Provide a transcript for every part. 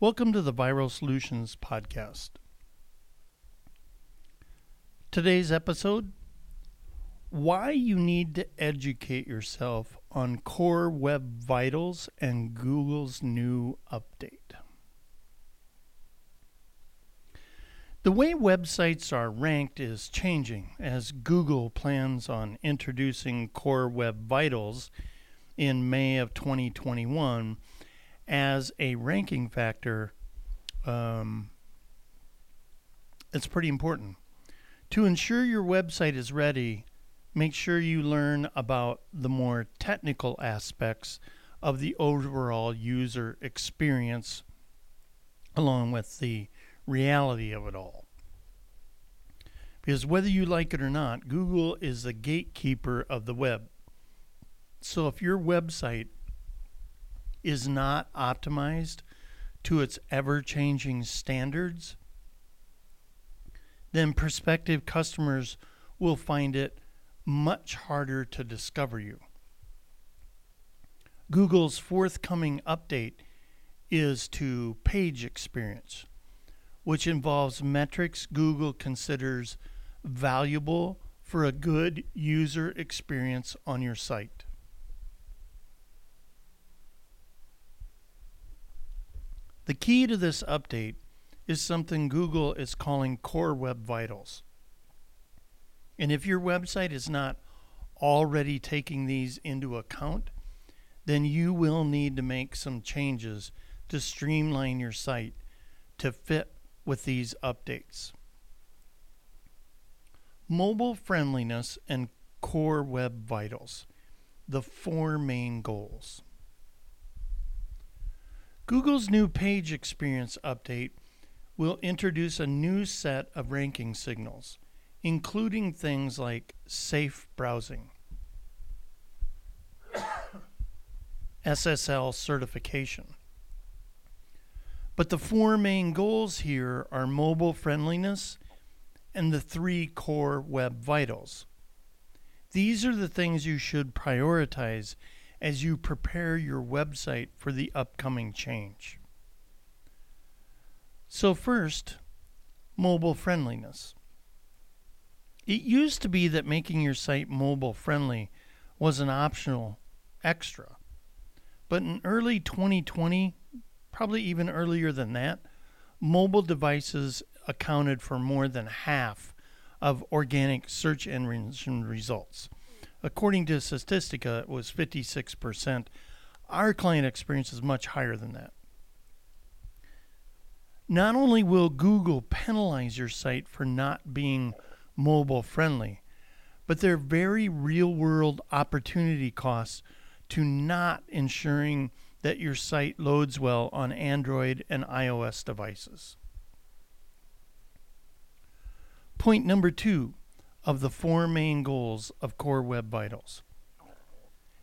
Welcome to the Viral Solutions Podcast. Today's episode Why you need to educate yourself on Core Web Vitals and Google's new update. The way websites are ranked is changing as Google plans on introducing Core Web Vitals in May of 2021 as a ranking factor. Um, it's pretty important. To ensure your website is ready, make sure you learn about the more technical aspects of the overall user experience along with the reality of it all. Because whether you like it or not, Google is the gatekeeper of the web. So if your website is not optimized to its ever changing standards, then prospective customers will find it much harder to discover you. Google's forthcoming update is to page experience which involves metrics Google considers valuable for a good user experience on your site. The key to this update is something Google is calling Core Web Vitals. And if your website is not already taking these into account, then you will need to make some changes to streamline your site to fit with these updates. Mobile friendliness and core web vitals, the four main goals. Google's new page experience update will introduce a new set of ranking signals, including things like safe browsing, SSL certification, but the four main goals here are mobile friendliness and the three core web vitals. These are the things you should prioritize as you prepare your website for the upcoming change. So, first, mobile friendliness. It used to be that making your site mobile friendly was an optional extra. But in early 2020, probably even earlier than that, mobile devices accounted for more than half of organic search engine results. According to Statistica, it was 56%. Our client experience is much higher than that. Not only will Google penalize your site for not being mobile friendly, but there are very real world opportunity costs to not ensuring that your site loads well on Android and iOS devices. Point number two of the four main goals of Core Web Vitals.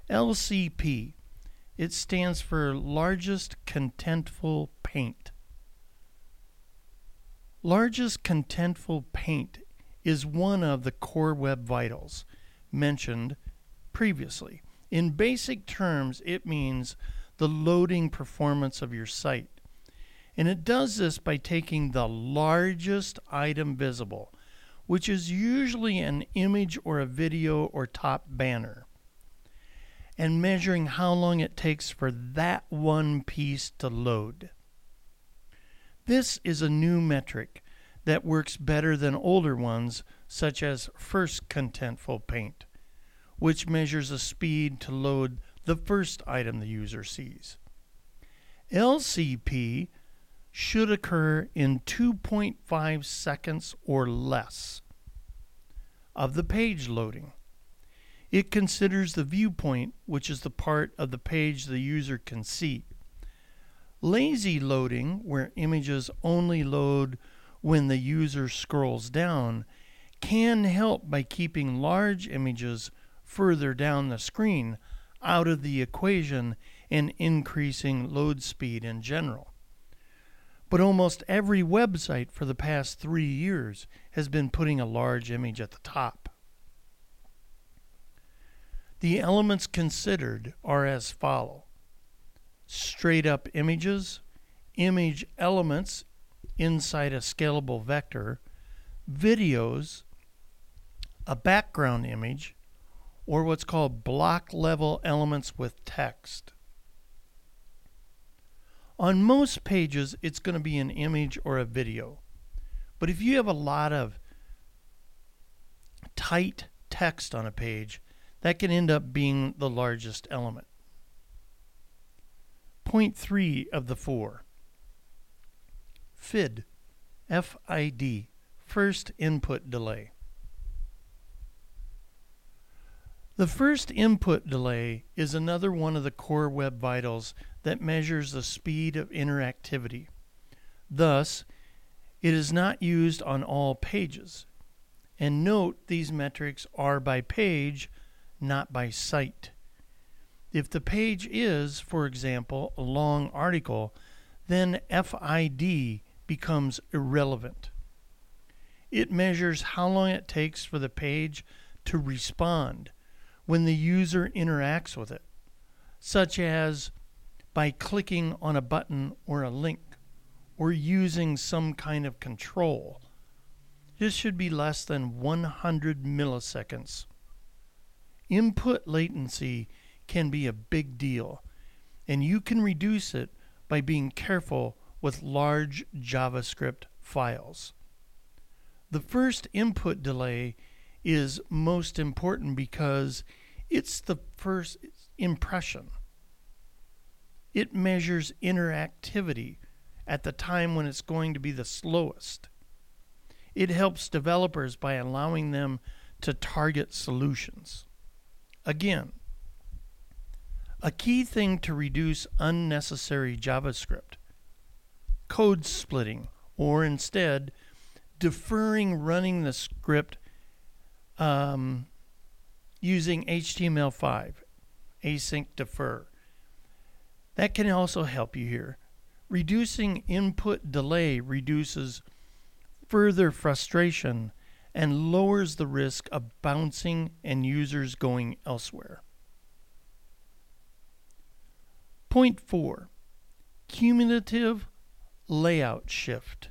LCP. It stands for Largest Contentful Paint. Largest Contentful Paint is one of the Core Web Vitals mentioned previously. In basic terms, it means the loading performance of your site. And it does this by taking the largest item visible, which is usually an image or a video or top banner, and measuring how long it takes for that one piece to load. This is a new metric that works better than older ones, such as First Contentful Paint, which measures the speed to load the first item the user sees. LCP should occur in 2.5 seconds or less of the page loading. It considers the viewpoint, which is the part of the page the user can see. Lazy loading, where images only load when the user scrolls down, can help by keeping large images further down the screen out of the equation and increasing load speed in general. But almost every website for the past three years has been putting a large image at the top. The elements considered are as follow straight up images, image elements inside a scalable vector, videos, a background image, or what's called block level elements with text. On most pages, it's going to be an image or a video. But if you have a lot of tight text on a page, that can end up being the largest element. Point three of the four. FID, F-I-D, first input delay. The first input delay is another one of the core web vitals that measures the speed of interactivity. Thus, it is not used on all pages. And note these metrics are by page, not by site. If the page is, for example, a long article, then FID becomes irrelevant. It measures how long it takes for the page to respond when the user interacts with it, such as by clicking on a button or a link or using some kind of control. This should be less than 100 milliseconds. Input latency can be a big deal, and you can reduce it by being careful with large JavaScript files. The first input delay is most important because it's the first impression. It measures interactivity at the time when it's going to be the slowest. It helps developers by allowing them to target solutions. Again, a key thing to reduce unnecessary JavaScript code splitting, or instead, deferring running the script um, using HTML5, async defer. That can also help you here. Reducing input delay reduces further frustration and lowers the risk of bouncing and users going elsewhere. Point 4 Cumulative Layout Shift.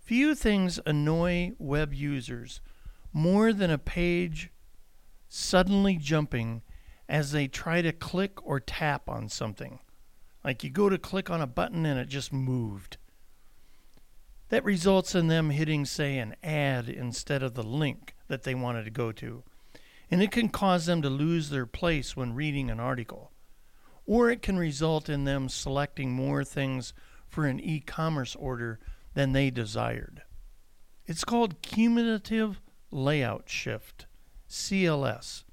Few things annoy web users more than a page suddenly jumping as they try to click or tap on something. Like you go to click on a button and it just moved. That results in them hitting, say, an ad instead of the link that they wanted to go to. And it can cause them to lose their place when reading an article. Or it can result in them selecting more things for an e commerce order than they desired. It's called cumulative layout shift, CLS,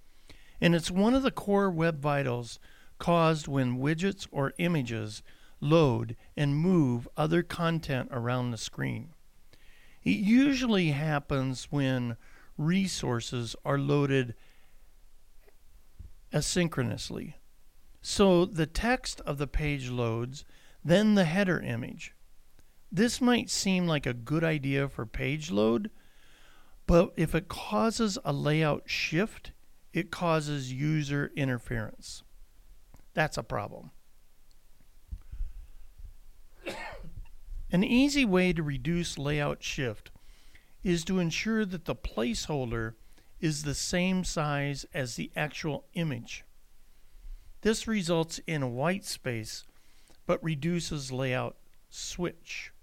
and it's one of the core web vitals caused when widgets or images load and move other content around the screen. It usually happens when resources are loaded asynchronously. So the text of the page loads, then the header image. This might seem like a good idea for page load, but if it causes a layout shift, it causes user interference. That's a problem. An easy way to reduce layout shift is to ensure that the placeholder is the same size as the actual image. This results in white space but reduces layout switch.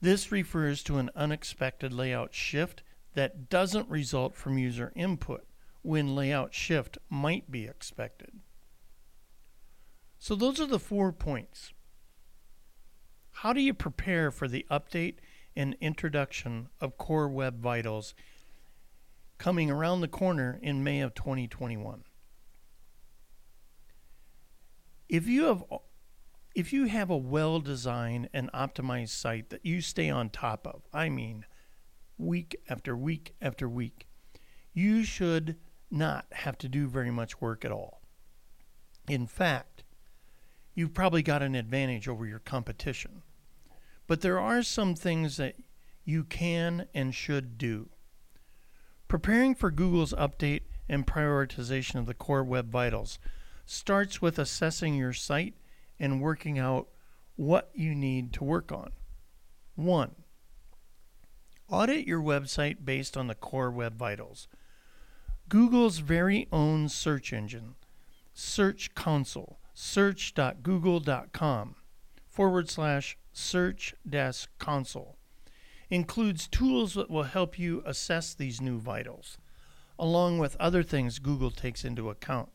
This refers to an unexpected layout shift that doesn't result from user input when layout shift might be expected. So those are the four points. How do you prepare for the update and introduction of Core Web Vitals coming around the corner in May of 2021? If you have if you have a well-designed and optimized site that you stay on top of, I mean week after week after week, you should not have to do very much work at all. In fact, you've probably got an advantage over your competition. But there are some things that you can and should do. Preparing for Google's update and prioritization of the core web vitals starts with assessing your site and working out what you need to work on. 1. Audit your website based on the core web vitals. Google's very own search engine, Search Console, search.google.com forward slash search dash console, includes tools that will help you assess these new vitals, along with other things Google takes into account.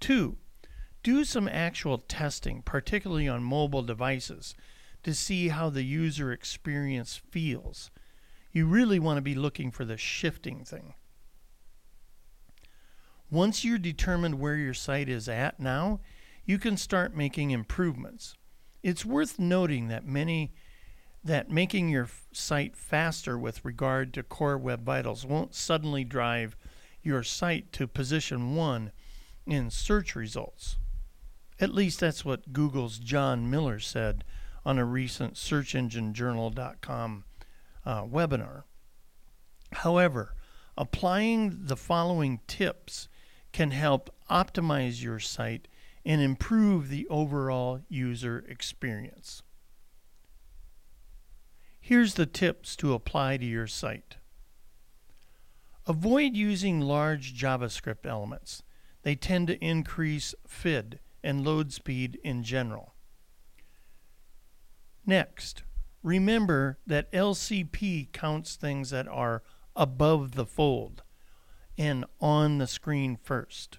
Two, do some actual testing, particularly on mobile devices, to see how the user experience feels. You really want to be looking for the shifting thing. Once you're determined where your site is at now, you can start making improvements. It's worth noting that many that making your site faster with regard to core web vitals won't suddenly drive your site to position 1 in search results. At least that's what Google's John Mueller said on a recent searchenginejournal.com uh, webinar. However, applying the following tips can help optimize your site and improve the overall user experience. Here's the tips to apply to your site. Avoid using large JavaScript elements. They tend to increase FID and load speed in general. Next, remember that LCP counts things that are above the fold and on the screen first.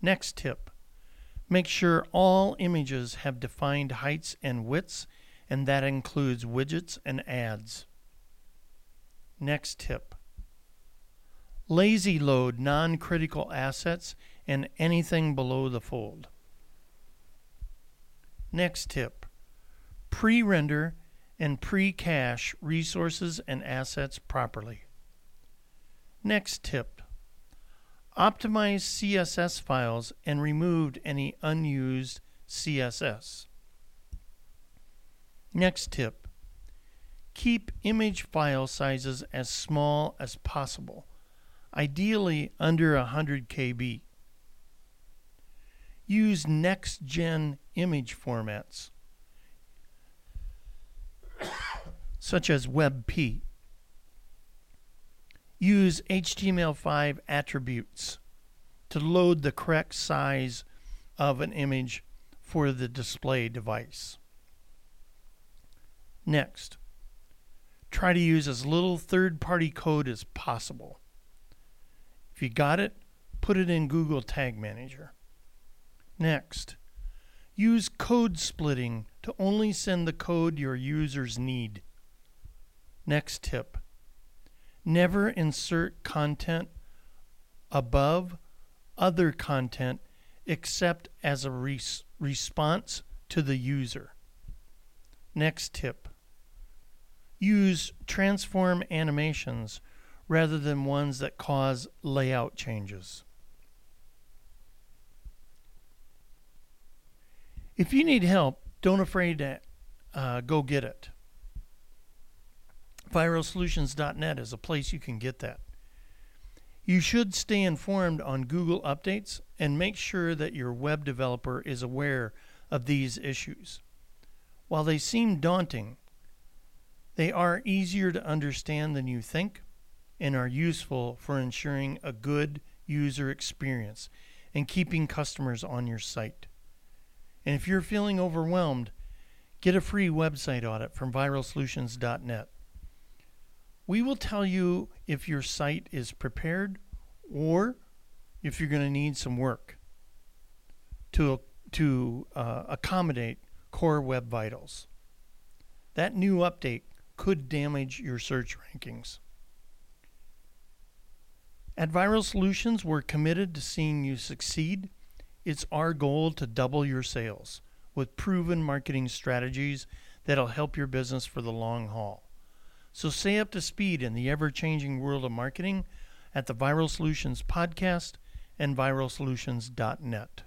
Next tip Make sure all images have defined heights and widths, and that includes widgets and ads. Next tip. Lazy load non-critical assets and anything below the fold. Next tip. Pre-render and pre-cache resources and assets properly. Next tip optimize CSS files and removed any unused CSS. Next tip keep image file sizes as small as possible, ideally under 100 KB. Use next gen image formats such as WebP use HTML5 attributes to load the correct size of an image for the display device. Next, try to use as little third party code as possible. If you got it, put it in Google Tag Manager. Next, use code splitting to only send the code your users need. Next tip Never insert content above other content except as a res- response to the user. Next tip use transform animations rather than ones that cause layout changes. If you need help, don't afraid to uh, go get it. ViralSolutions.net is a place you can get that. You should stay informed on Google updates and make sure that your web developer is aware of these issues. While they seem daunting, they are easier to understand than you think and are useful for ensuring a good user experience and keeping customers on your site. And if you're feeling overwhelmed, get a free website audit from viralsolutions.net. We will tell you if your site is prepared or if you're going to need some work to, to uh, accommodate core web vitals. That new update could damage your search rankings. At Viral Solutions, we're committed to seeing you succeed. It's our goal to double your sales with proven marketing strategies that'll help your business for the long haul. So stay up to speed in the ever changing world of marketing at the Viral Solutions Podcast and viralsolutions.net.